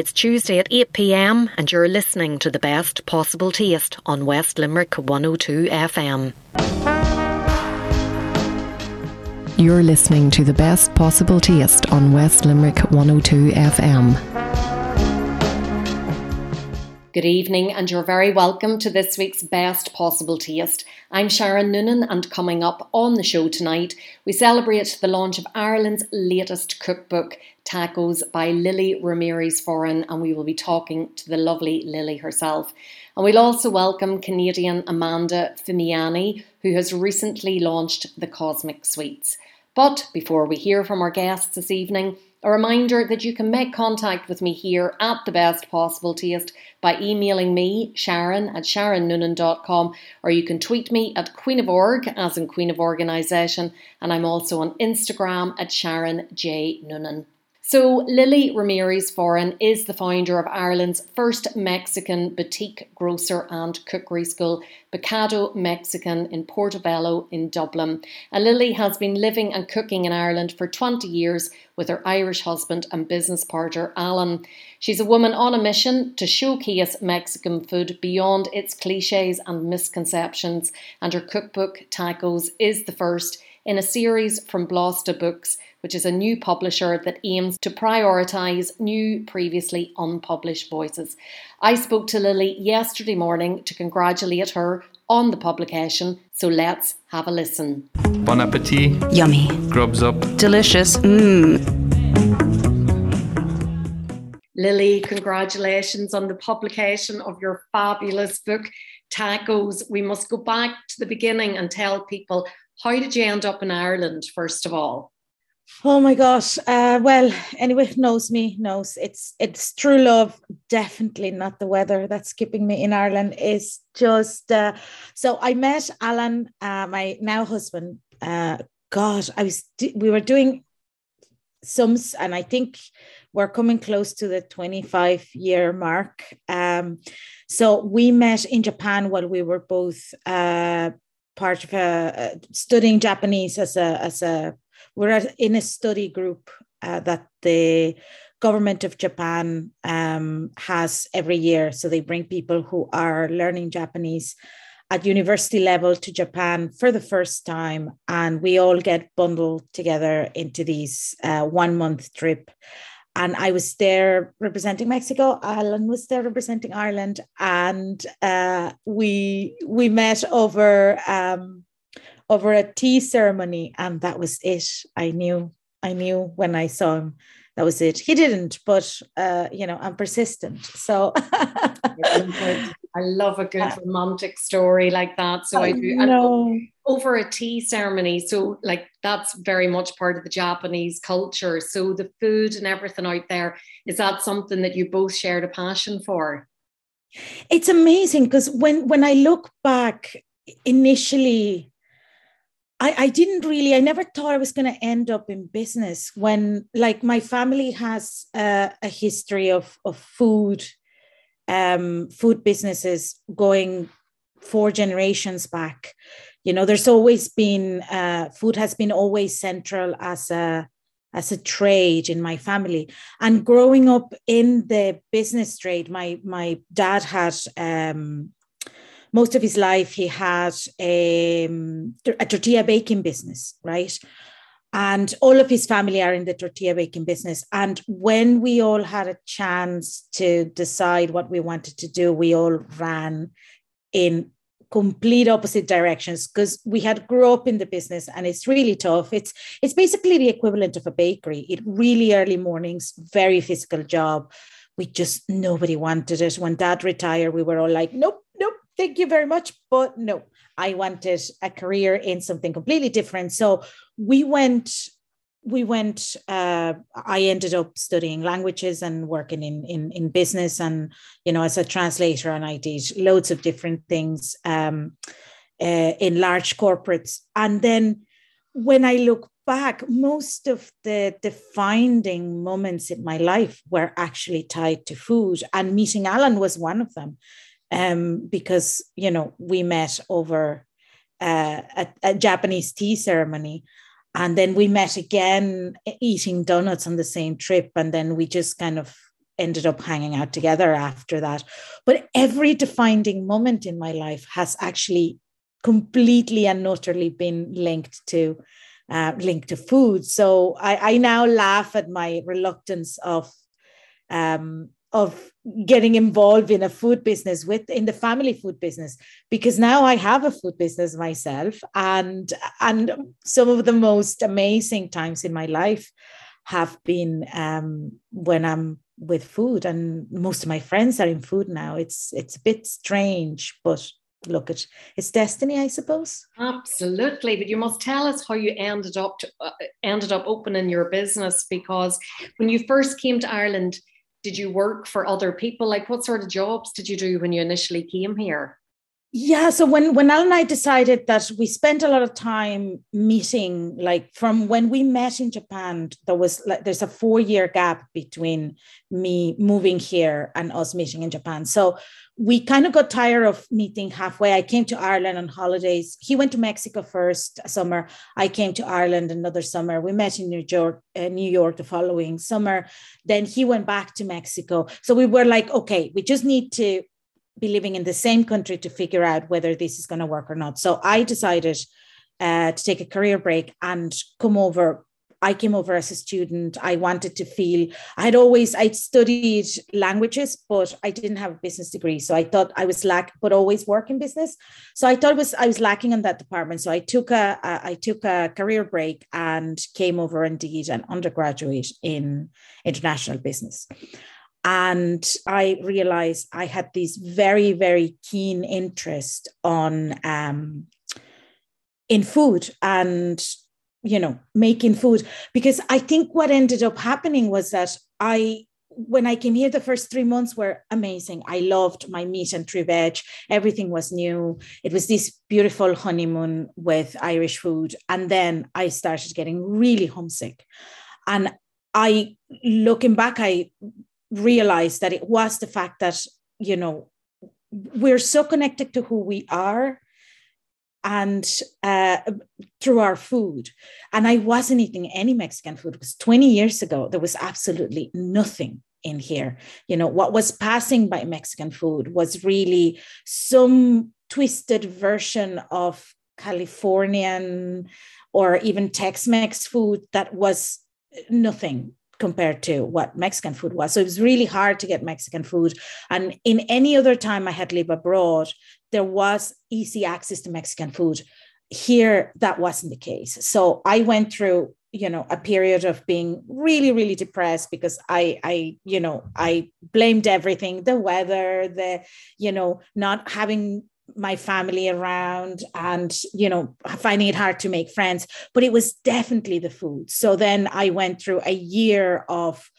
It's Tuesday at 8 pm, and you're listening to the best possible taste on West Limerick 102 FM. You're listening to the best possible taste on West Limerick 102 FM. Good evening, and you're very welcome to this week's Best Possible Taste. I'm Sharon Noonan, and coming up on the show tonight, we celebrate the launch of Ireland's latest cookbook, Tacos by Lily Ramirez Foran, and we will be talking to the lovely Lily herself. And we'll also welcome Canadian Amanda Fimiani, who has recently launched the Cosmic Sweets. But before we hear from our guests this evening, a reminder that you can make contact with me here at the best possible taste by emailing me, Sharon at sharonnoonan.com, or you can tweet me at Queen of Org, as in Queen of Organisation, and I'm also on Instagram at Sharon J. Noonan. So, Lily Ramirez Foran is the founder of Ireland's first Mexican boutique grocer and cookery school, Picado Mexican in Portobello in Dublin. And Lily has been living and cooking in Ireland for 20 years with her Irish husband and business partner, Alan. She's a woman on a mission to showcase Mexican food beyond its cliches and misconceptions, and her cookbook, Tacos, is the first in a series from Blasta Books which is a new publisher that aims to prioritise new, previously unpublished voices. I spoke to Lily yesterday morning to congratulate her on the publication, so let's have a listen. Bon appetit. Yummy. Grubs up. Delicious. Mmm. Lily, congratulations on the publication of your fabulous book, Tacos. We must go back to the beginning and tell people how did you end up in Ireland, first of all? Oh my gosh. Uh, well, anyone who knows me knows it's it's true love. Definitely not the weather that's keeping me in Ireland. Is just uh, so I met Alan, uh, my now husband. Uh, God, I was we were doing some, and I think we're coming close to the 25 year mark. Um, so we met in Japan while we were both uh, part of a, studying Japanese as a as a we're in a study group uh, that the government of Japan um, has every year. So they bring people who are learning Japanese at university level to Japan for the first time, and we all get bundled together into these uh, one month trip. And I was there representing Mexico. Alan was there representing Ireland, and uh, we we met over um, over a tea ceremony, and that was it. I knew, I knew when I saw him, that was it. He didn't, but uh, you know, I'm persistent. So I love a good romantic story like that. So I, I do. know. over a tea ceremony. So, like, that's very much part of the Japanese culture. So, the food and everything out there is that something that you both shared a passion for? It's amazing because when when I look back, initially I, I didn't really, I never thought I was going to end up in business when, like, my family has uh, a history of, of food, um, food businesses going four generations back. You know, there's always been, uh, food has been always central as a, as a trade in my family and growing up in the business trade my my dad had um, most of his life he had a, um, a tortilla baking business, right? And all of his family are in the tortilla baking business. And when we all had a chance to decide what we wanted to do, we all ran in complete opposite directions because we had grew up in the business and it's really tough it's it's basically the equivalent of a bakery it really early mornings very physical job we just nobody wanted it when dad retired we were all like nope nope thank you very much. But no, I wanted a career in something completely different. So we went, we went, uh, I ended up studying languages and working in, in, in business and, you know, as a translator and I did loads of different things um, uh, in large corporates. And then when I look back, most of the defining moments in my life were actually tied to food, and meeting Alan was one of them um, because you know we met over uh, a, a, Japanese tea ceremony, and then we met again eating donuts on the same trip, and then we just kind of ended up hanging out together after that. But every defining moment in my life has actually completely and utterly been linked to uh, linked to food. So I, I now laugh at my reluctance of um, of getting involved in a food business with in the family food business because now I have a food business myself and and some of the most amazing times in my life have been um, when I'm with food and most of my friends are in food now. It's it's a bit strange but look at it's destiny i suppose. Absolutely. But you must tell us how you ended up to, uh, ended up opening your business because when you first came to ireland did you work for other people? Like what sort of jobs did you do when you initially came here yeah so when when al and i decided that we spent a lot of time meeting like from when we met in japan there was like there's a four year gap between me moving here and us meeting in japan so we kind of got tired of meeting halfway. I came to Ireland on holidays. He went to Mexico first summer. I came to Ireland another summer. We met in New York, uh, New York the following summer. Then he went back to Mexico. So we were like, okay, we just need to be living in the same country to figure out whether this is going to work or not. So I decided uh, to take a career break and come over I came over as a student. I wanted to feel, I'd always, I'd studied languages, but I didn't have a business degree. So I thought I was lack, but always work in business. So I thought was, I was lacking in that department. So I took a, a I took a career break and came over and did an undergraduate in international business. And I realized I had this very, very keen interest on um, in food and you know making food because i think what ended up happening was that i when I came here, the first three months were amazing. I loved my meat and tree veg. Everything was new. It was this beautiful honeymoon with Irish food. And then I started getting really homesick. And I, looking back, I realized that it was the fact that, you know, we're so connected to who we are and uh, through our food. And I wasn't eating any Mexican food. Was 20 years ago. There was absolutely nothing in here. You know, what was passing by Mexican food was really some twisted version of Californian or even Tex Mex food that was nothing compared to what Mexican food was. So it was really hard to get Mexican food. And in any other time I had lived abroad, there was easy access to Mexican food. Here, that wasn't the case. So I went through you know a period of being really really depressed because i i you know i blamed everything the weather the you know not having my family around and you know finding it hard to make friends but it was definitely the food. So then i went through a year of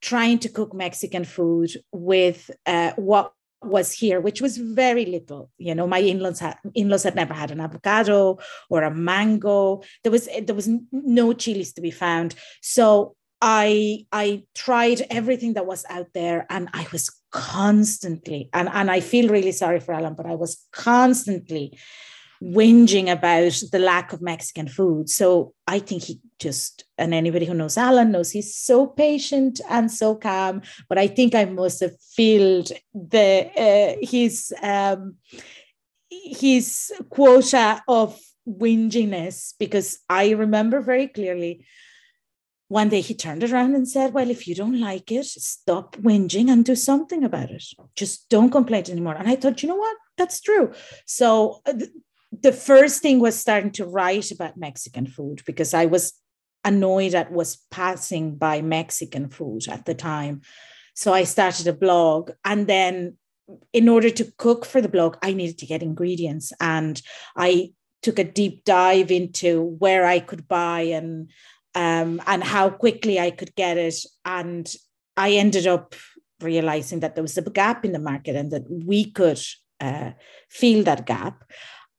trying to cook mexican food with uh, what was here which was very little. You know my in-laws had in-laws had never had an avocado or a mango. There was there was no chilies to be found. So I I tried everything that was out there and I was constantly and, and I feel really sorry for Alan, but I was constantly whinging about the lack of Mexican food. So I think he just, and anybody who knows Alan knows he's so patient and so calm. But I think I must have filled the uh, his um, his quota of whinginess because I remember very clearly one day he turned around and said, Well, if you don't like it, stop whinging and do something about it. Just don't complain anymore. And I thought, you know what? That's true. So uh, the first thing was starting to write about Mexican food because I was annoyed at was passing by Mexican food at the time. So I started a blog. And then in order to cook for the blog, I needed to get ingredients. And I took a deep dive into where I could buy and um, and how quickly I could get it. And I ended up realizing that there was a gap in the market and that we could uh, fill that gap.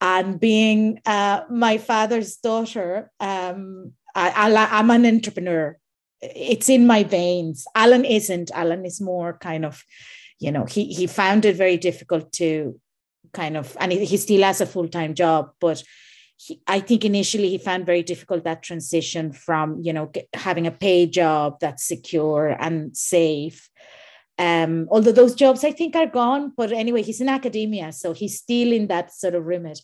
And being uh, my father's daughter, um, I, am an entrepreneur. It's in my veins. Alan isn't. Alan is more kind of, you know, he he found it very difficult to kind of, and he, he still has a full time job, but he, I think initially he found very difficult that transition from you know having a paid job that's secure and safe Um, although those jobs I think are gone, but anyway, he's in academia, so he's still in that sort of remit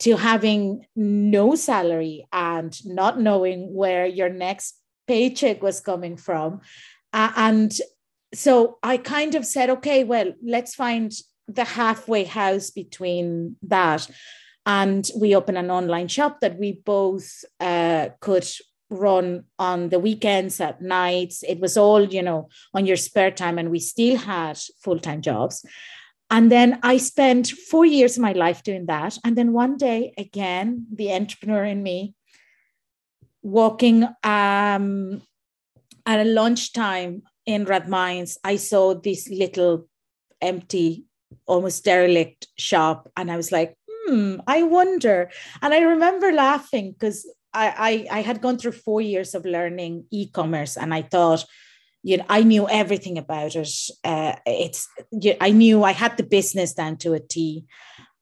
to having no salary and not knowing where your next paycheck was coming from. Uh, and so I kind of said, okay, well, let's find the halfway house between that. And we opened an online shop that we both uh, could run on the weekends at nights. It was all, you know, on your spare time, and we still had full time jobs. And then I spent four years of my life doing that. And then one day, again, the entrepreneur in me, walking um, at a lunchtime in Rathmines, I saw this little empty, almost derelict shop. And I was like, hmm, I wonder. And I remember laughing because I, I, I had gone through four years of learning e-commerce and I thought, you know, I knew everything about it. Uh, it's, I knew I had the business down to a T.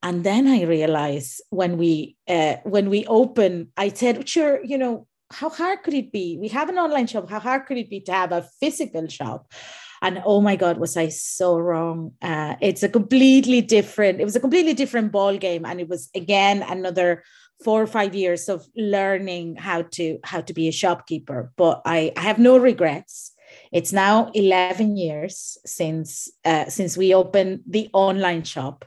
And then I realized when we uh, when we open, I said, sure, you know, how hard could it be? We have an online shop. How hard could it be to have a physical shop? And oh my God, was I so wrong? Uh, it's a completely different, it was a completely different ball game. And it was again another four or five years of learning how to how to be a shopkeeper. But I, I have no regrets. It's now 11 years since uh, since we opened the online shop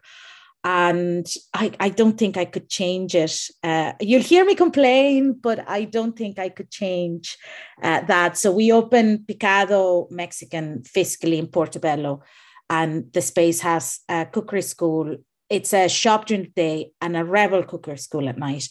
and I, I don't think I could change it. Uh, you'll hear me complain, but I don't think I could change uh, that. So we opened Picado Mexican fiscally in Portobello, and the space has a cookery school. It's a shop during the day and a rebel cookery school at night.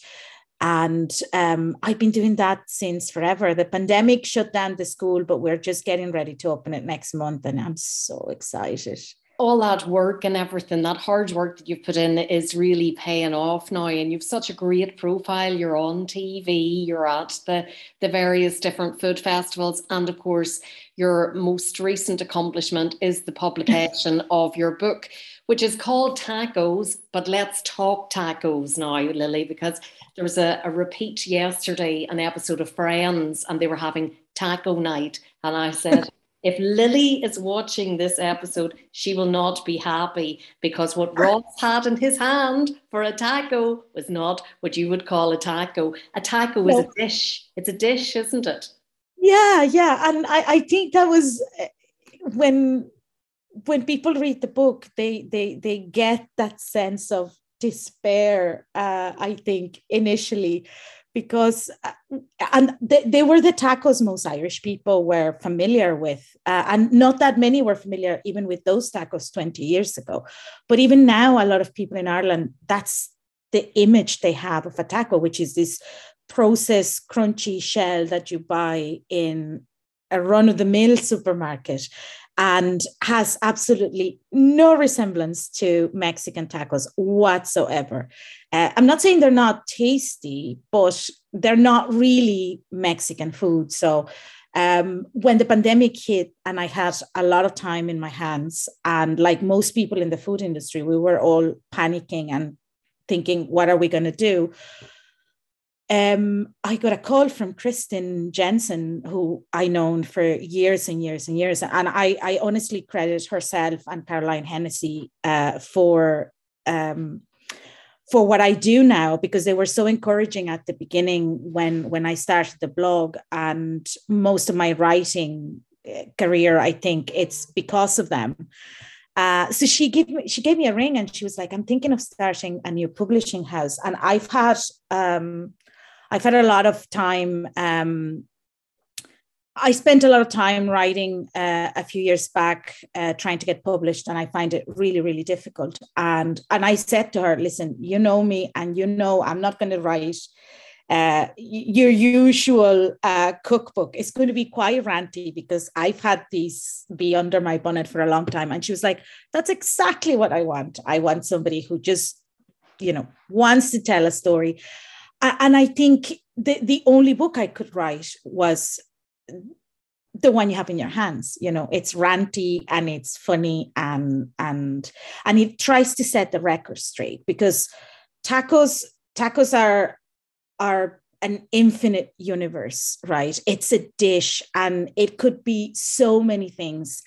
And um, I've been doing that since forever. The pandemic shut down the school, but we're just getting ready to open it next month, and I'm so excited all that work and everything, that hard work that you've put in is really paying off now. And you've such a great profile. You're on TV, you're at the, the various different food festivals. And of course, your most recent accomplishment is the publication of your book, which is called Tacos. But let's talk tacos now, Lily, because there was a, a repeat yesterday, an episode of Friends, and they were having taco night. And I said, if Lily is watching this episode, she will not be happy because what Ross had in his hand for a taco was not what you would call a taco. A taco is a dish. It's a dish, isn't it? Yeah, yeah. And I, I think that was eh, when when people read the book, they they they get that sense of despair, uh, I think, initially because uh, and they, they were the tacos most irish people were familiar with uh, and not that many were familiar even with those tacos 20 years ago. But even now a lot of people in ireland that's the image they have of a taco which is this processed crunchy shell that you buy in a run of the mill supermarket and has absolutely no resemblance to Mexican tacos whatsoever. Uh, I'm not saying they're not tasty, but they're not really Mexican food. So um, when the pandemic hit and I had a lot of time in my hands, and like most people in the food industry, we were all panicking and thinking, what are we going to do? Um, I got a call from Kristin Jensen, who I known for years and years and years, and I, I honestly credit herself and Caroline Hennessy uh, for um, for what I do now because they were so encouraging at the beginning when when I started the blog and most of my writing uh, career. I think it's because of them. Uh, so she gave me she gave me a ring and she was like, "I'm thinking of starting a new publishing house," and I've had um, I've had a lot of time. Um, I spent a lot of time writing uh, a few years back, uh, trying to get published, and I find it really, really difficult. And and I said to her, "Listen, you know me, and you know I'm not going to write." Uh, your usual uh, cookbook. It's going to be quite ranty because I've had these be under my bonnet for a long time. And she was like, That's exactly what I want. I want somebody who just, you know, wants to tell a story and I think the, the only book I could write was the one you have in your hands you know it's ranty and it's funny and and and it tries to set the record straight because tacos tacos are are an infinite universe right it's a dish and it could be so many things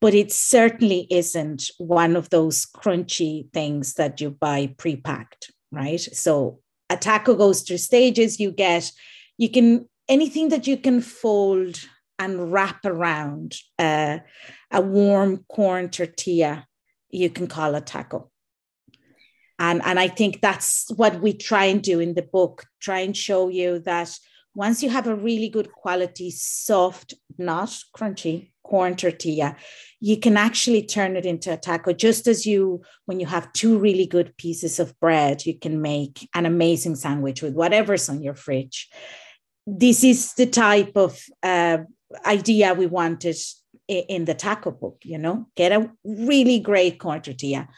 but it certainly isn't one of those crunchy things that you buy pre-packed, right? So a taco goes through stages. You get, you can anything that you can fold and wrap around uh, a warm corn tortilla, you can call a taco. And, and I think that's what we try and do in the book, try and show you that once you have a really good quality, soft, not crunchy corn tortilla, you can actually turn it into a taco. Just as you, when you have two really good pieces of bread, you can make an amazing sandwich with whatever's on your fridge. This is the type of uh, idea we wanted in the taco book, you know, get a really great corn tortilla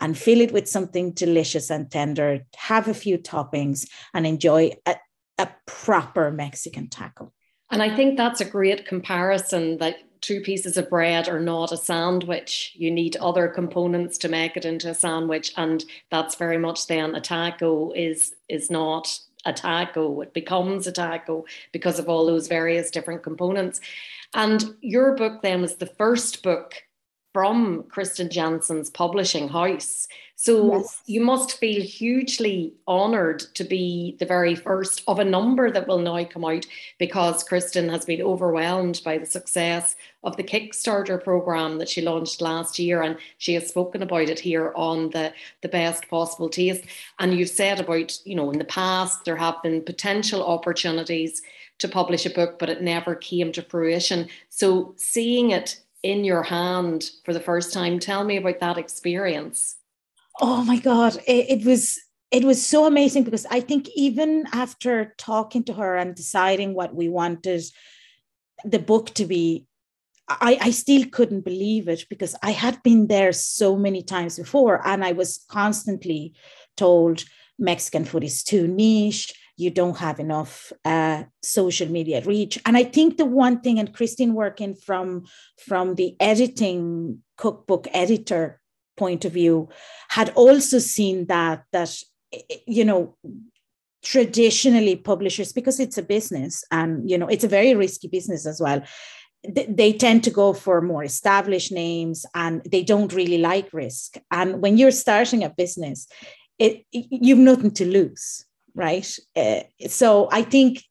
and fill it with something delicious and tender, have a few toppings and enjoy a, a proper Mexican taco. And I think that's a great comparison that two pieces of bread are not a sandwich. You need other components to make it into a sandwich. And that's very much then a taco is is not a taco. It becomes a taco because of all those various different components. And your book then was the first book from Kristin Jensen's publishing house. So yes. you must feel hugely honoured to be the very first of a number that will now come out because Kristin has been overwhelmed by the success of the Kickstarter program that she launched last year, and she has spoken about it here on the the best possible taste. And you've said about you know in the past there have been potential opportunities to publish a book, but it never came to fruition. So seeing it in your hand for the first time. Tell me about that experience. Oh my God. It, it, was it was so amazing because I think even after talking to her and deciding what we wanted the book to be, I, I still couldn't believe it because I had been there so many times before and I was constantly told Mexican food is too niche you don't have enough uh, social media reach. And I think the one thing, and Christine working from from the editing cookbook editor point of view, had also seen that that you know traditionally publishers because it's a business and you know it's a very risky business as well they tend to go for more established names and they don't really like risk and when you're starting a business it, you've nothing to lose right? Uh, so I think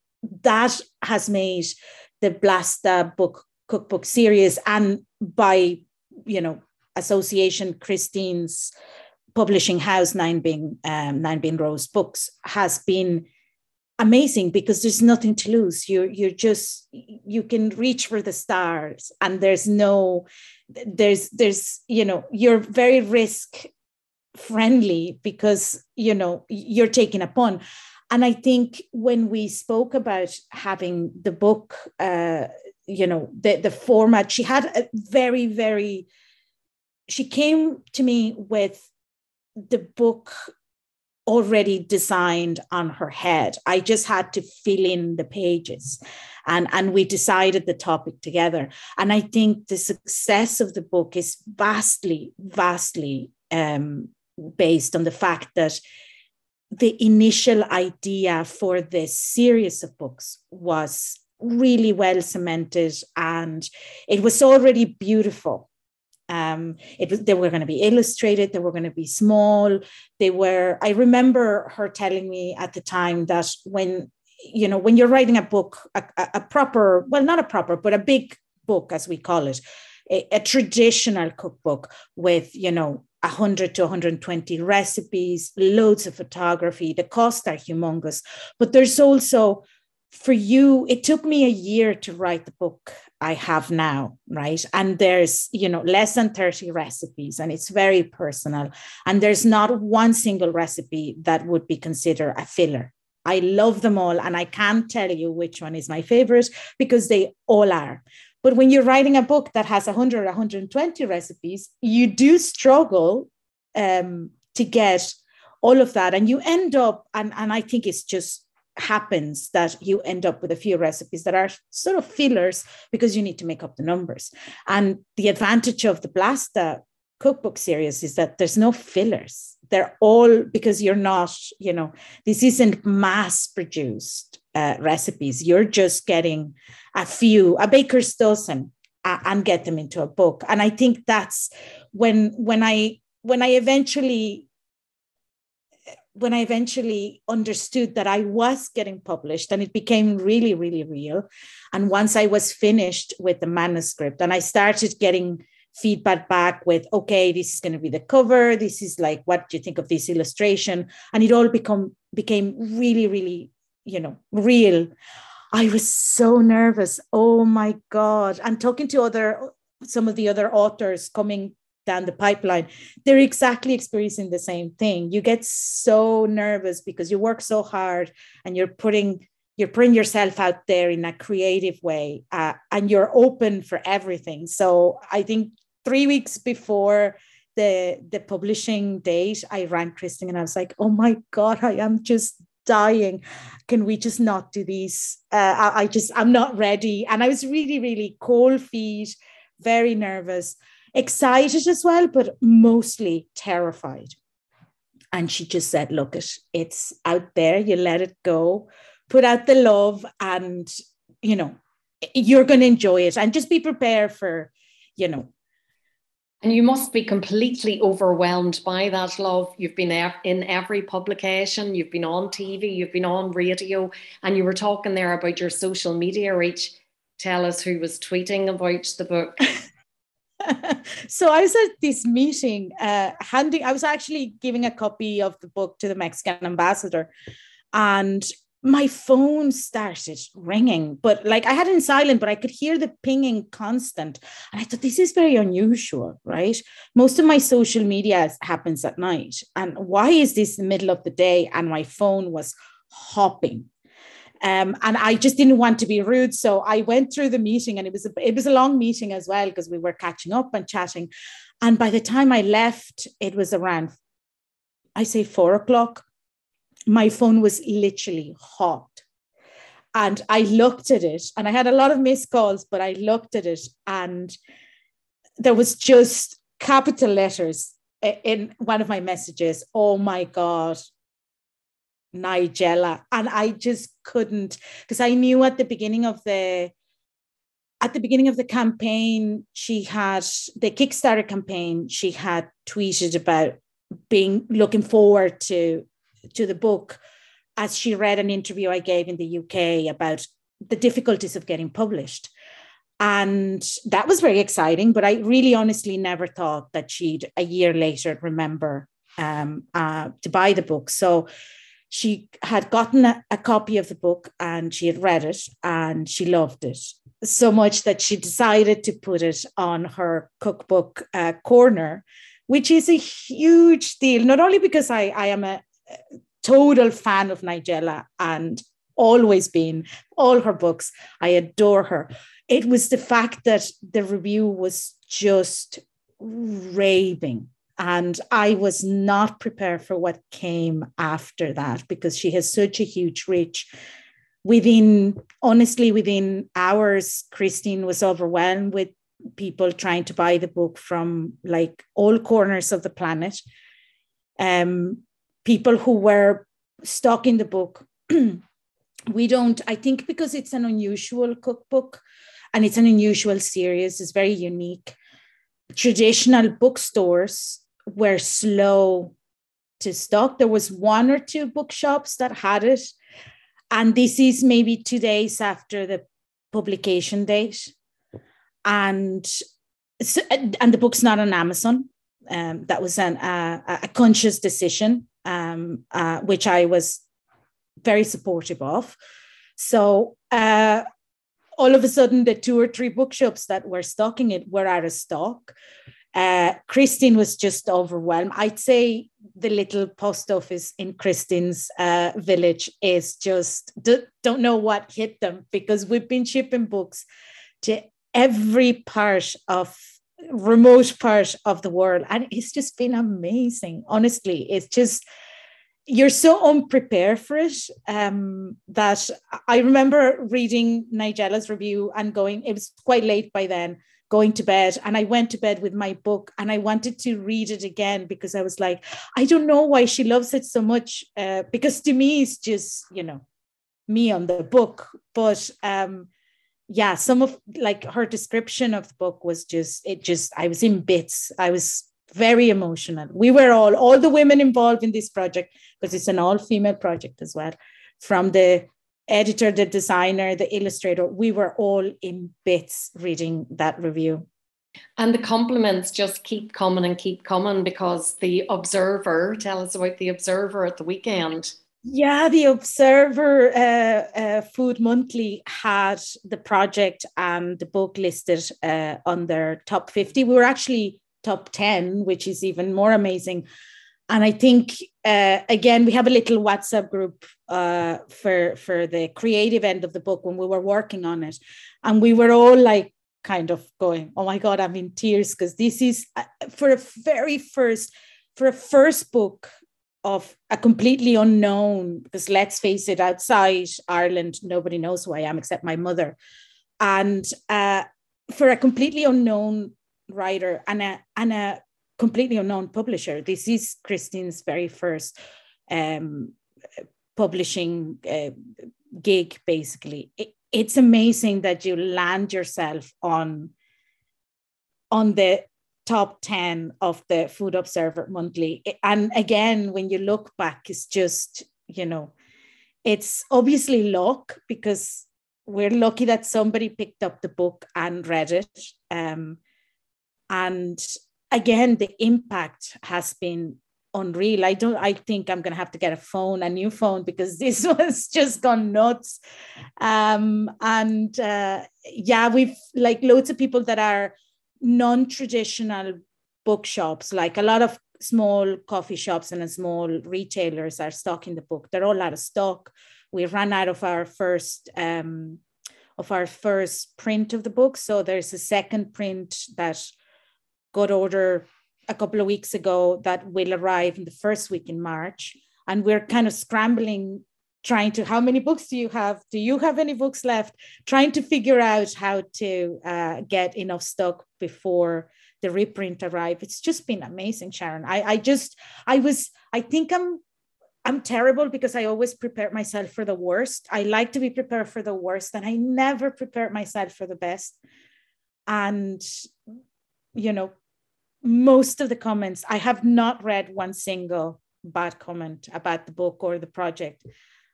that has made the Blasta book cookbook series and by you know association Christine's publishing house Nine Bean um, Nine Bean Rows Books has been amazing because there's nothing to lose you're you're just you can reach for the stars and there's no there's there's you know you're very risk friendly because you know you're taking a pun. And i think when we spoke about having the book uh you know the the format she had a very very she came to me with the book already designed on her head. I just had to fill in the pages and and we decided the topic together. And i think the success of the book is vastly vastly um, based on the fact that the initial idea for this series of books was really well cemented and it was already beautiful. Um, it was they were going to be illustrated they were going to be small they were i remember her telling me at the time that when you know when you're writing a book a, a proper well not a proper but a big book as we call it a, a traditional cookbook with you know 100 to 120 recipes, loads of photography. The costs are humongous. But there's also, for you, it took me a year to write the book I have now, right? And there's, you know, less than 30 recipes and it's very personal. And there's not one single recipe that would be considered a filler. I love them all. And I can't tell you which one is my favorite because they all are. But when you're writing a book that has 100 or 120 recipes, you do struggle um, to get all of that. And you end up, and, and I think it's just happens that you end up with a few recipes that are sort of fillers because you need to make up the numbers. And the advantage of the Blasta cookbook series is that there's no fillers. They're all because you're not, you know, this isn't mass produced uh, recipes. You're just getting a few, a baker's dozen and get them into a book. And I think that's when when I when I eventually when I eventually understood that I was getting published and it became really, really real. And once I was finished with the manuscript and I started getting feedback back with, okay, this is going to be the cover. This is like, what do you think of this illustration? And it all become became really, really, you know, real. I was so nervous. Oh my God. And talking to other some of the other authors coming down the pipeline, they're exactly experiencing the same thing. You get so nervous because you work so hard and you're putting you're putting yourself out there in a creative way uh, and you're open for everything. So I think three weeks before the the publishing date, I rang Christine and I was like, "Oh my god, I am just dying. Can we just not do these? Uh, I, I just I'm not ready." And I was really, really cold feet, very nervous, excited as well, but mostly terrified. And she just said, "Look, it it's out there. You let it go, put out the love, and you know." You're going to enjoy it and just be prepared for, you know, and you must be completely overwhelmed by that love. You've been in every publication, you've been on TV, you've been on radio, and you were talking there about your social media reach. Tell us who was tweeting about the book. so I was at this meeting, uh, handing. I was actually giving a copy of the book to the Mexican ambassador, and my phone started ringing, but like I had it in silent, but I could hear the pinging constant. And I thought, this is very unusual, right? Most of my social media happens at night. And why is this the middle of the day? And my phone was hopping. Um, and I just didn't want to be rude. So I went through the meeting and it was a, it was a long meeting as well because we were catching up and chatting. And by the time I left, it was around, I say four o'clock my phone was literally hot. And I looked at it and I had a lot of missed calls, but I looked at it and there was just capital letters in one of my messages. Oh my God, Nigella. And I just couldn't, because I knew at the beginning of the at the beginning of the campaign, she had the Kickstarter campaign, she had tweeted about being looking forward to to the book as she read an interview I gave in the UK about the difficulties of getting published. And that was very exciting, but I really honestly never thought that she'd a year later remember um, uh, to buy the book. So she had gotten a, a, copy of the book and she had read it and she loved it so much that she decided to put it on her cookbook uh, corner, which is a huge deal, not only because I, I am a, total fan of Nigella and always been all her books. I adore her. It was the fact that the review was just raving. And I was not prepared for what came after that because she has such a huge reach. Within, honestly, within hours, Christine was overwhelmed with people trying to buy the book from like all corners of the planet. Um, people who were stuck stocking the book. we don't, I think, because it's an unusual cookbook and it's an unusual series, it's very unique. Traditional bookstores were slow to stock. There was one or two bookshops that had it. And this is maybe two days after the publication date. And and the book's not on Amazon. Um, that was an, uh, a conscious decision um, uh, which I was very supportive of. So uh, all of a sudden, the two or three bookshops that were stocking it were out of stock. Uh, Christine was just overwhelmed. I'd say the little post office in Christine's uh, village is just d- don't know what hit them because we've been shipping books to every part of remote part of the world. And it's just been amazing. Honestly, it's just you're so unprepared for it um, that I remember reading Nigella's review and going, it was quite late by then, going to bed. And I went to bed with my book and I wanted to read it again because I was like, I don't know why she loves it so much. Uh, because to me, it's just, you know, me on the book. But um, yeah, some of like her description of the book was just it just I was in bits. I was very emotional. We were all all the women involved in this project because it's an all female project as well. From the editor, the designer, the illustrator, we were all in bits reading that review. And the compliments just keep coming and keep coming because the Observer, tell us about the Observer at the weekend. Yeah, the Observer uh, uh, Food Monthly had the project and the book listed uh, on their top 50. We were actually top 10, which is even more amazing. And I think, uh, again, we have a little WhatsApp group uh, for, for the creative end of the book when we were working on it. And we were all like, kind of going, oh my God, I'm in tears because this is uh, for a very first, for a first book of a completely unknown, because let's face it, outside Ireland, nobody knows who I am except my mother. And uh, for a completely unknown writer and a, and a completely unknown publisher, this is Christine's very first um, publishing uh, gig, basically. It, it's amazing that you land yourself on on the top 10 of the food observer monthly. And again when you look back it's just you know it's obviously luck because we're lucky that somebody picked up the book and read it. Um, and again the impact has been unreal. I don't i think i'm going to have to get a phone a new phone because this was just gone nuts. Um and uh, yeah we've like loads of people that are non-traditional bookshops like a lot of small coffee shops and small retailers are stocking the book. They're all out of stock. We ran out of our first um, of our first print of the book. So there's a second print that got order a couple of weeks ago that will arrive in the first week in march. And we're kind of scrambling trying to how many books do you have? Do you have any books left? Trying to figure out how to uh, get enough stock before the reprint arrive. It's just been amazing sharon. I i just i was i think i'm i'm terrible because i always prepare myself for the worst. I like to be prepared for the worst and i never prepare myself for the best. And you know most of the comments i have not read one single bad comment about the book or the project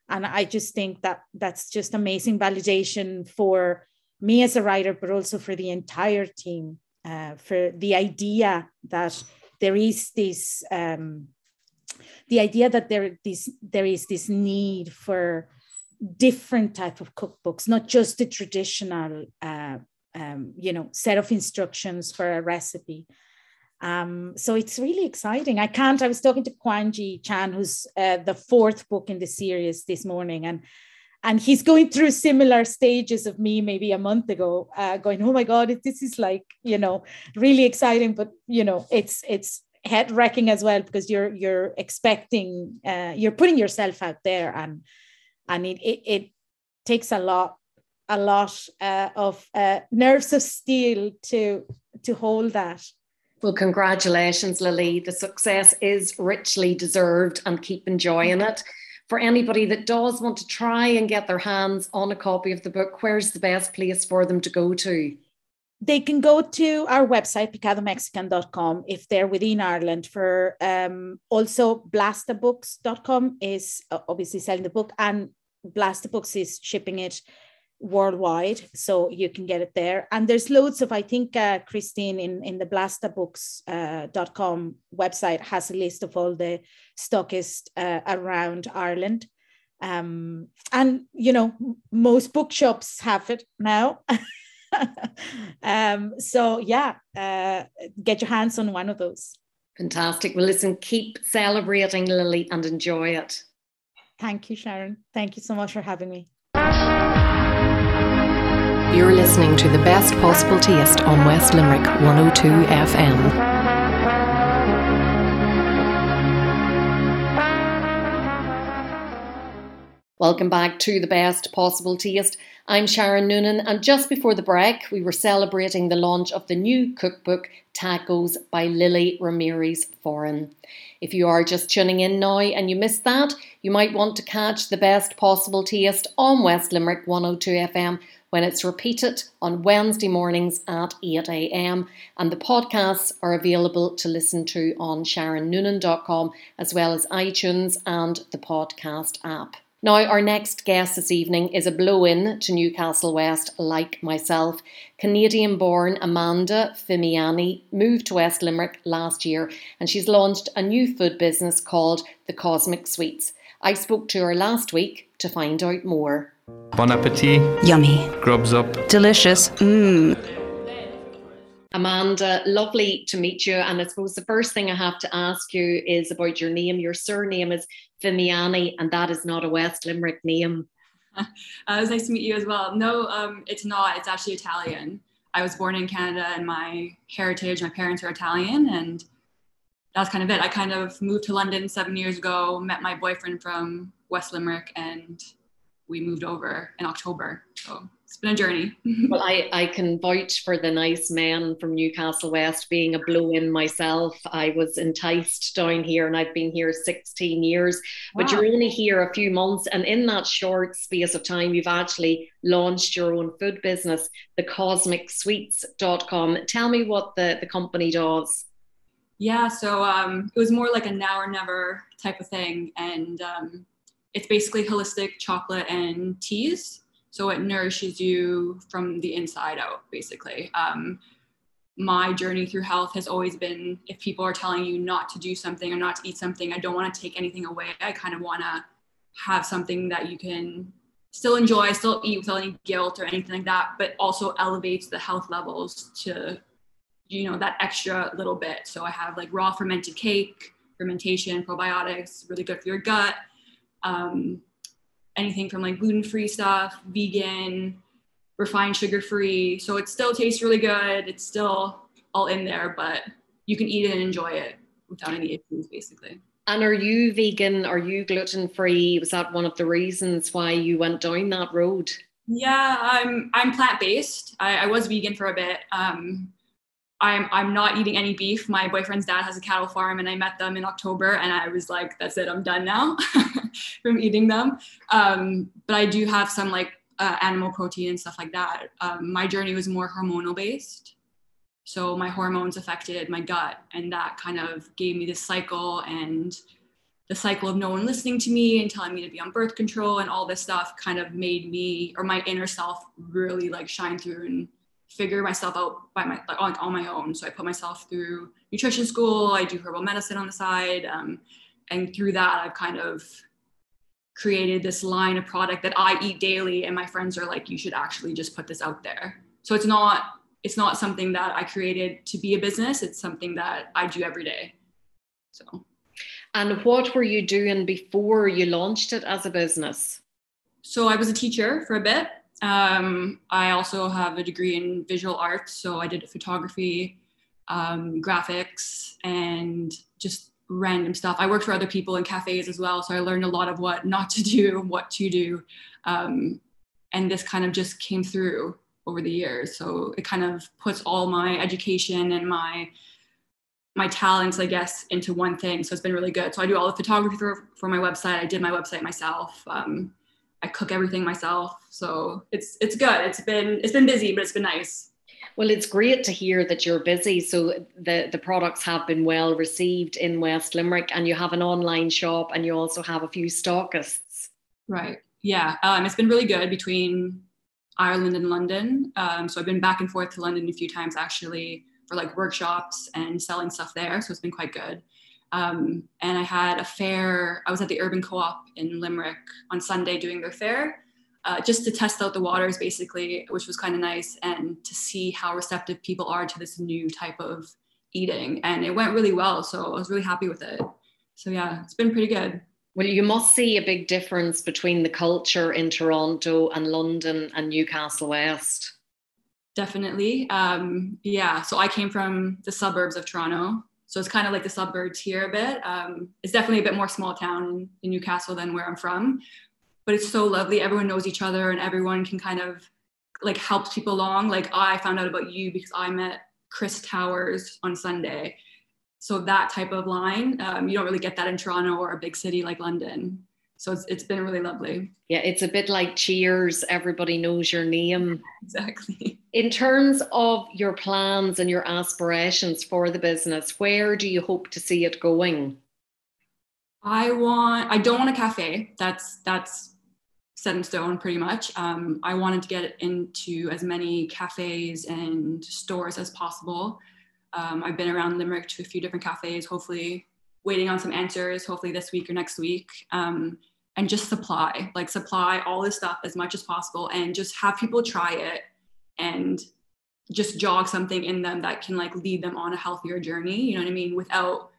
and i just think that that's just amazing validation for me as a writer but also for the entire team uh, for the idea that there is this um, the idea that there this there is this need for different type of cookbooks not just the traditional uh, um, you know set of instructions for a recipe um, so it's really exciting. I can't. I was talking to Kwanghi Chan, who's uh, the fourth book in the series this morning, and and he's going through similar stages of me maybe a month ago, uh, going, "Oh my God, this is like you know really exciting," but you know it's it's head wrecking as well because you're you're expecting uh, you're putting yourself out there, and and it it, it takes a lot a lot uh, of uh, nerves of steel to to hold that well, congratulations, Lily. The success is richly deserved and keep enjoying it. For anybody that does want to try and get their hands on a copy of the book, where's the best place for them to go to? They can go to our website, picadomexican.com, if they're within Ireland. For um, also, blastabooks.com is uh, obviously selling the book, and Blasta Books is shipping it worldwide so you can get it there. And there's loads of i think uh, christine in in the blastabooks.com uh, dot com website has a list of all the stockists uh, around ireland. Um, and you know most bookshops have it now. Um, so yeah uh, get your hands on one of those. Fantastic. Well listen keep celebrating lily and enjoy it. Thank you sharon. Thank you so much for having me you're listening to the best possible taste on West Limerick 102 FM. Welcome back to the best possible taste. I'm Sharon Noonan, and just before the break, we were celebrating the launch of the new cookbook Tacos by Lily Ramirez Foran. If you are just tuning in now and you missed that, you might want to catch the best possible taste on West Limerick 102 FM when it's repeated on Wednesday mornings at 8am. And the podcasts are available to listen to on SharonNoonan.com as well as iTunes and the podcast app. Now, our next guest this evening is a blow in to Newcastle West, like myself. Canadian born Amanda Fimiani moved to West Limerick last year and she's launched a new food business called The Cosmic Sweets. I spoke to her last week to find out more. Bon appetit. Yummy. Grubs up. Delicious. Mmm. Amanda, lovely to meet you. And I suppose the first thing I have to ask you is about your name. Your surname is Fimiani, and that is not a West Limerick name. Uh, it was nice to meet you as well. No, um, it's not. It's actually Italian. I was born in Canada, and my heritage, my parents are Italian, and that's kind of it. I kind of moved to London seven years ago, met my boyfriend from West Limerick, and we moved over in October. So it's been a journey. well, I, I can vouch for the nice men from Newcastle West being a blow in myself. I was enticed down here and I've been here 16 years, wow. but you're only here a few months. And in that short space of time, you've actually launched your own food business, the thecosmicsweets.com. Tell me what the, the company does. Yeah, so um, it was more like a now or never type of thing. And um, it's basically holistic chocolate and teas so it nourishes you from the inside out, basically. Um, my journey through health has always been if people are telling you not to do something or not to eat something, I don't want to take anything away. I kind of want to have something that you can still enjoy, still eat without any guilt or anything like that, but also elevates the health levels to, you know, that extra little bit. So I have like raw fermented cake, fermentation, probiotics, really good for your gut. Um, anything from like gluten free stuff, vegan, refined sugar free. So it still tastes really good. It's still all in there, but you can eat it and enjoy it without any issues, basically. And are you vegan? Are you gluten free? Was that one of the reasons why you went down that road? Yeah, I'm I'm plant based. I, I, was vegan for a bit. Um, I'm I'm not eating any beef. My boyfriend's dad has a cattle farm, and I met them in October, and I was like, "That's it, I'm done now from eating them." Um, but I do have some like uh, animal protein and stuff like that. Um, my journey was more hormonal based, so my hormones affected my gut, and that kind of gave me this cycle and the cycle of no one listening to me and telling me to be on birth control and all this stuff kind of made me or my inner self really like shine through and figure myself out by my like on, on my own. So I put myself through nutrition school. I do herbal medicine on the side, um, and through that, I've kind of created this line of product that I eat daily. And my friends are like, you should actually just put this out there. So it's not it's not something that I created to be a business. It's something that I do every day. So. And what were you doing before you launched it as a business? So I was a teacher for a bit um, I also have a degree in visual arts, so I did photography, um, graphics, and just random stuff. I worked for other people in cafes as well, so I learned a lot of what not to do, what to do, um, and this kind of just came through over the years. So it kind of puts all my education and my my talents, I guess, into one thing. So it's been really good. So I do all the photography for, for my website. I did my website myself. Um, I cook everything myself. So it's it's good. It's been it's been busy, but it's been nice. Well, it's great to hear that you're busy. So the, the products have been well received in West Limerick and you have an online shop and you also have a few stockists. Right. Yeah. Um, it's been really good between Ireland and London. Um, so I've been back and forth to London a few times actually for like workshops and selling stuff there. So it's been quite good. Um, and I had a fair, I was at the Urban Co op in Limerick on Sunday doing their fair. Uh, just to test out the waters, basically, which was kind of nice, and to see how receptive people are to this new type of eating. And it went really well. So I was really happy with it. So, yeah, it's been pretty good. Well, you must see a big difference between the culture in Toronto and London and Newcastle West. Definitely. Um, yeah. So I came from the suburbs of Toronto. So it's kind of like the suburbs here a bit. Um, it's definitely a bit more small town in Newcastle than where I'm from, but it's so lovely. Everyone knows each other and everyone can kind of like help people along. Like I found out about you because I met Chris Towers on Sunday. So that type of line, um, you don't really get that in Toronto or a big city like London. So it's, it's been really lovely. Yeah it's a bit like cheers everybody knows your name. Exactly. In terms of your plans and your aspirations for the business where do you hope to see it going? I want i don't want a cafe. That's that's set in stone pretty much. Um, i wanted to get into as many cafes and stores as possible. Um, i've been around limerick to a few different cafes. Hopefully waiting on some answers, hopefully this week or next week. Um, and just supply, like supply all this stuff as much as possible and just have people try it and just jog something in them that can like lead them on a healthier journey. You know what I mean? Without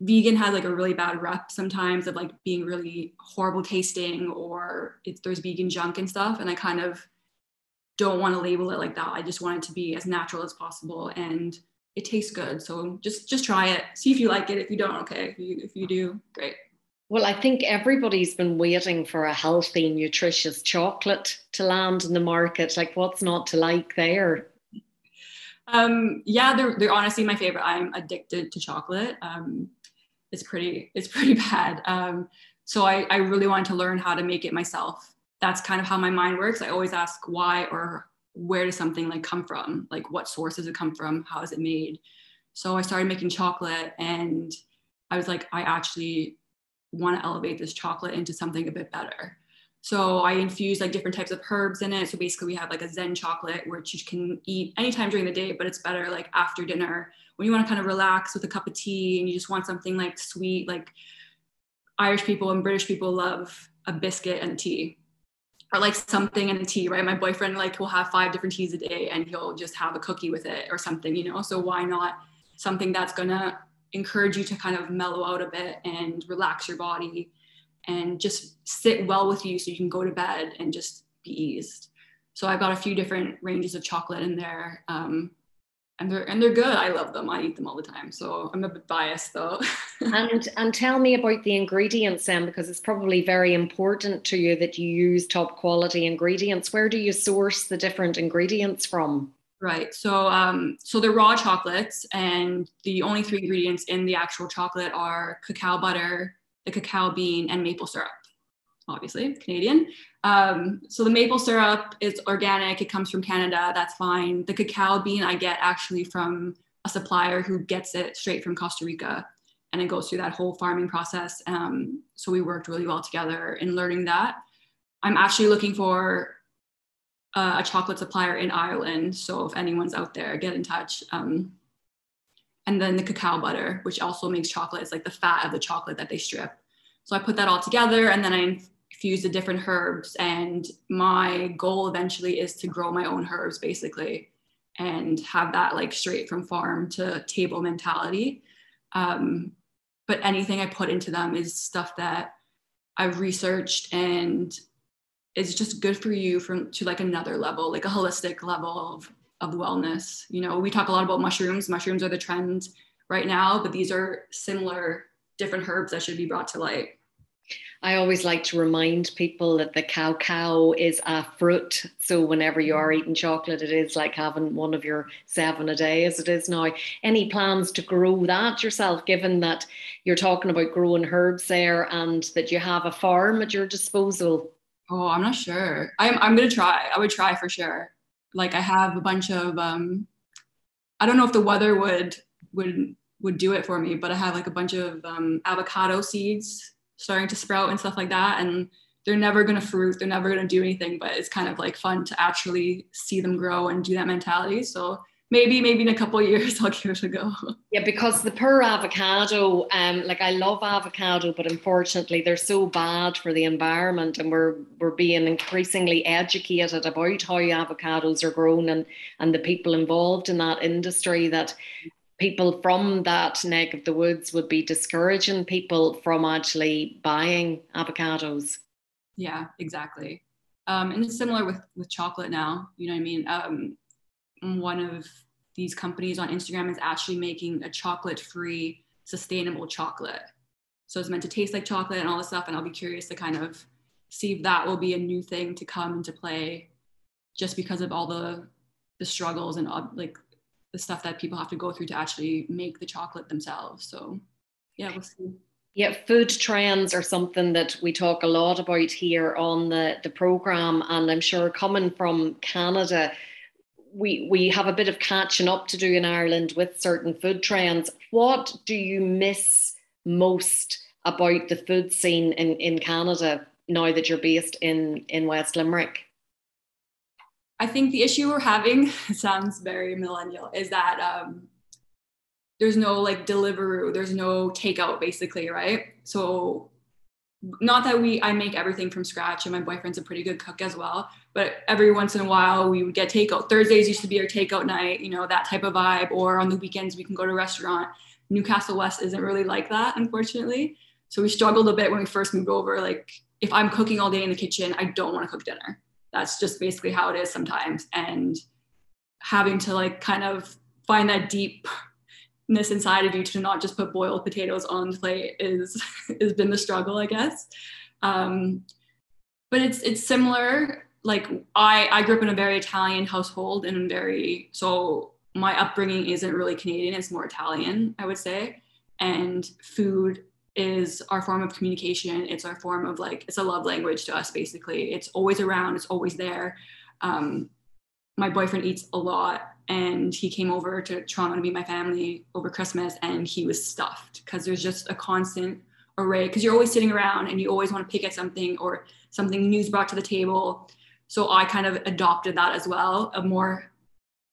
vegan has like a really bad rep sometimes of like being really horrible tasting or if there's vegan junk and stuff. And I kind of don't want to label it like that. I just want it to be as natural as possible and it tastes good. So just just try it. See if you like it. If you don't, okay. If you if you do, great. Well, I think everybody's been waiting for a healthy, nutritious chocolate to land in the market. Like, what's not to like there? Um, yeah, they're they're honestly my favorite. I'm addicted to chocolate. Um, it's pretty it's pretty bad. Um, so I I really wanted to learn how to make it myself. That's kind of how my mind works. I always ask why or where does something like come from? Like what source does it come from? How is it made? So I started making chocolate and I was like, I actually want to elevate this chocolate into something a bit better. So I infused like different types of herbs in it. So basically we have like a Zen chocolate which you can eat anytime during the day, but it's better like after dinner when you want to kind of relax with a cup of tea and you just want something like sweet, like Irish people and British people love a biscuit and tea or like something in a tea, right? My boyfriend like will have five different teas a day and he'll just have a cookie with it or something, you know? So why not something that's gonna encourage you to kind of mellow out a bit and relax your body and just sit well with you so you can go to bed and just be eased. So I've got a few different ranges of chocolate in there. Um, and they're and they're good. I love them. I eat them all the time. So I'm a bit biased though. and and tell me about the ingredients then, because it's probably very important to you that you use top quality ingredients. Where do you source the different ingredients from? Right. So um, so they're raw chocolates, and the only three ingredients in the actual chocolate are cacao butter, the cacao bean, and maple syrup obviously Canadian. Um, so the maple syrup is organic. It comes from Canada. That's fine. The cacao bean I get actually from a supplier who gets it straight from Costa Rica, and it goes through that whole farming process. Um, so we worked really well together in learning that. I'm actually looking for uh, a chocolate supplier in Ireland. So if anyone's out there, get in touch. Um, and then the cacao butter, which also makes chocolate. It's like the fat of the chocolate that they strip. So I put that all together, and then I fuse the different herbs and my goal eventually is to grow my own herbs basically and have that like straight from farm to table mentality. Um, but anything i put into them is stuff that i've researched and is just good for you from to like another level like a holistic level of, of wellness. You know we talk a lot about mushrooms. Mushrooms are the trend right now but these are similar different herbs that should be brought to light I always like to remind people that the cacao is a fruit. So whenever you are eating chocolate, it is like having one of your seven a day as it is now. Any plans to grow that yourself, given that you're talking about growing herbs there and that you have a farm at your disposal? Oh, I'm not sure. I'm I'm gonna try. I would try for sure. Like I have a bunch of um I don't know if the weather would would would do it for me, but I have like a bunch of um, avocado seeds starting to sprout and stuff like that. And they're never going to fruit, they're never going to do anything, but it's kind of like fun to actually see them grow and do that mentality. So maybe, maybe in a couple of years, I'll give it a go. Yeah, because the poor avocado, um, like I love avocado, but unfortunately they're so bad for the environment, and we're we're being increasingly educated about how avocados are grown and and the people involved in that industry that people from that neck of the woods would be discouraging people from actually buying avocados. Yeah, exactly. Um, and it's similar with with chocolate now. You know what I mean? Um, one of these companies on Instagram is actually making a chocolate-free, sustainable chocolate. So it's meant to taste like chocolate and all this stuff. And I'll be curious to kind of see if that will be a new thing to come into play, just because of all the the struggles and uh, like the stuff that people have to go through to actually make the chocolate themselves. So yeah, we'll see. Yeah, food trends are something that we talk a lot about here on the, the program, and I'm sure coming from Canada, we we have a bit of catching up to do in Ireland with certain food trends. What do you miss most about the food scene in, in Canada now that you're based in, in West Limerick? I think the issue we're having sounds very millennial is that um, there's no like Deliveroo, there's no takeout basically, right? So not that we I make everything from scratch and my boyfriend's a pretty good cook as well, but every once in a while we would get takeout. Thursdays used to be our takeout night, you know, that type of vibe, or on the weekends we can go to a restaurant. Newcastle West isn't really like that, unfortunately. So we struggled a bit when we first moved over. Like if I'm cooking all day in the kitchen, I don't want to cook dinner. That's just basically how it is sometimes. And having to like kind of find that deepness inside of you to not just put boiled potatoes on the plate is has been the struggle, I guess. Um, but it's it's similar. Like I I grew up in a very Italian household and very so my upbringing isn't really Canadian; it's more Italian, I would say. And food is our form of communication. It's our form of like it's a love language to us. Basically, it's always around. It's always there. Um, my boyfriend eats a lot and he came over to Toronto to meet my family over Christmas and he was stuffed because there's just a constant array because you're always sitting around and you always want to pick at something or something new's brought to the table. So I kind of adopted that as well, a more,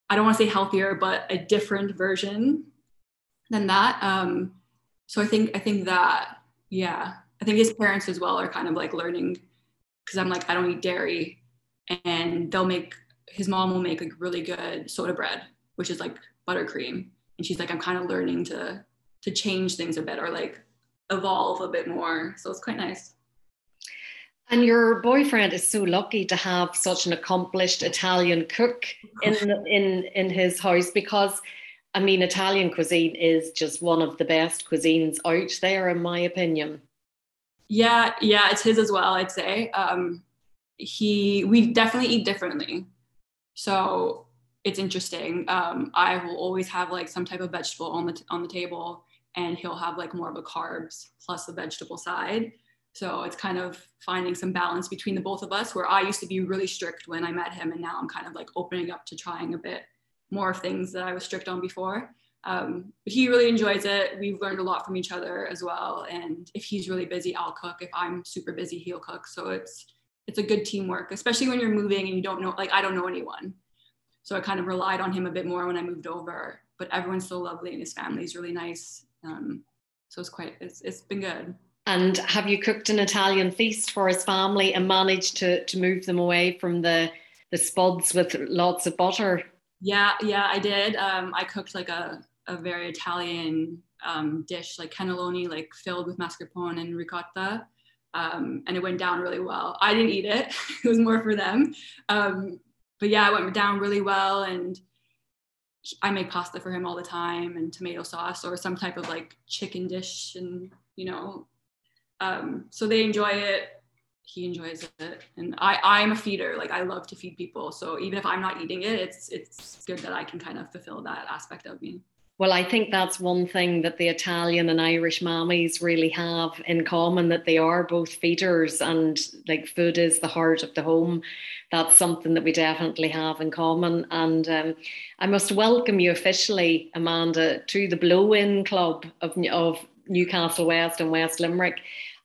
I don't want to say healthier, but a different version than that. Um, so I think, I think that, yeah, I think his parents as well are kind of like learning because I'm like, I don't eat dairy and they'll make his mom will make like really good soda bread, which is like buttercream. And she's like, I'm kind of learning to to change things a bit or like evolve a bit more. So it's quite nice. And your boyfriend is so lucky to have such an accomplished Italian cook in in in his house because I mean Italian cuisine is just one of the best cuisines out there in my opinion. Yeah, yeah, it's his as well, I'd say. Um he we definitely eat differently. So it's interesting. Um, I will always have like some type of vegetable on the t- on the table, and he'll have like more of a carbs plus the vegetable side. So it's kind of finding some balance between the both of us. Where I used to be really strict when I met him, and now I'm kind of like opening up to trying a bit more of things that I was strict on before. Um, but he really enjoys it. We've learned a lot from each other as well. And if he's really busy, I'll cook. If I'm super busy, he'll cook. So it's it's a good teamwork, especially when you're moving and you don't know, like I don't know anyone. So I kind of relied on him a bit more when I moved over, but everyone's so lovely and his family's really nice. Um, so it's quite, it's, it's been good. And have you cooked an Italian feast for his family and managed to, to move them away from the, the spuds with lots of butter? Yeah, yeah, I did. Um, I cooked like a, a very Italian um, dish, like cannelloni, like filled with mascarpone and ricotta um, and it went down really well. I didn't eat it; it was more for them. Um, but yeah, it went down really well, and I make pasta for him all the time, and tomato sauce or some type of like chicken dish, and you know, um, so they enjoy it. He enjoys it, and I I'm a feeder. Like I love to feed people, so even if I'm not eating it, it's it's good that I can kind of fulfill that aspect of me. Well, I think that's one thing that the Italian and Irish mammies really have in common that they are both feeders and like food is the heart of the home. That's something that we definitely have in common. And um, I must welcome you officially, Amanda, to the Blow In Club of, of Newcastle West and West Limerick.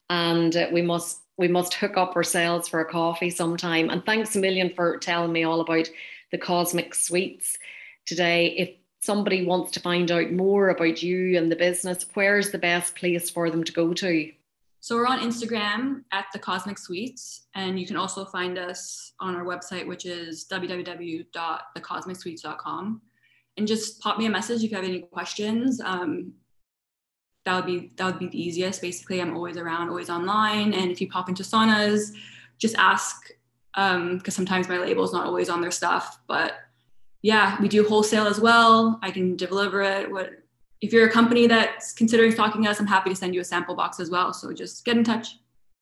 And uh, we must we must hook up ourselves for a coffee sometime. And thanks a million for telling me all about the Cosmic Sweets today. If somebody wants to find out more about you and the business, where's the best place for them to go to? So we're on Instagram at the Cosmic Sweets, and you can also find us on our website, which is www.thecosmicsweets.com. And just pop me a message if you have any questions. Um, that would be that would be the easiest. Basically, I'm always around, always online. And if you pop into saunas, just ask because um, sometimes my label's not always on their stuff, but yeah, we do wholesale as well. I can deliver it. What if you're a company that's considering stocking us? I'm happy to send you a sample box as well. So just get in touch.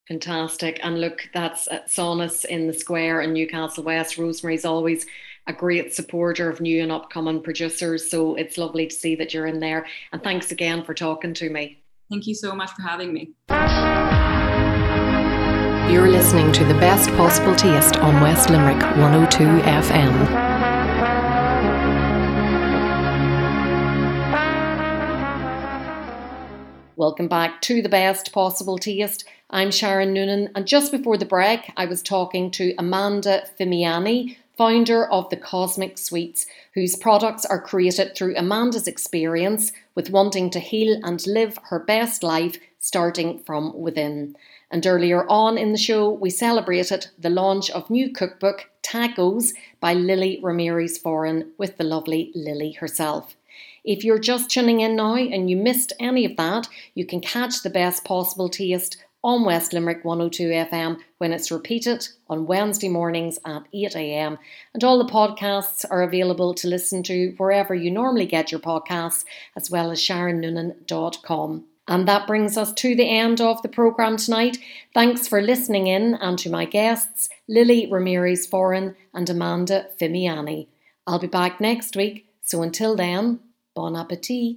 Fantastic. And look, that's at Saunas in the Square in Newcastle West. Rosemary's always a great supporter of new and upcoming producers. So it's lovely to see that you're in there. And thanks again for talking to me. Thank you so much for having me. You're listening to the best possible taste on West Limerick 102 FM. Welcome back to the best possible taste. I'm Sharon Noonan, and just before the break, I was talking to Amanda Fimiani, founder of the Cosmic Sweets, whose products are created through Amanda's experience with wanting to heal and live her best life starting from within. And earlier on in the show, we celebrated the launch of new cookbook Tacos by Lily Ramirez Foran with the lovely Lily herself. If you're just tuning in now and you missed any of that, you can catch the best possible taste on West Limerick 102 FM when it's repeated on Wednesday mornings at 8am. And all the podcasts are available to listen to wherever you normally get your podcasts, as well as sharonnoonan.com. And that brings us to the end of the programme tonight. Thanks for listening in and to my guests, Lily Ramirez Foran and Amanda Fimiani. I'll be back next week, so until then, Bon appetit!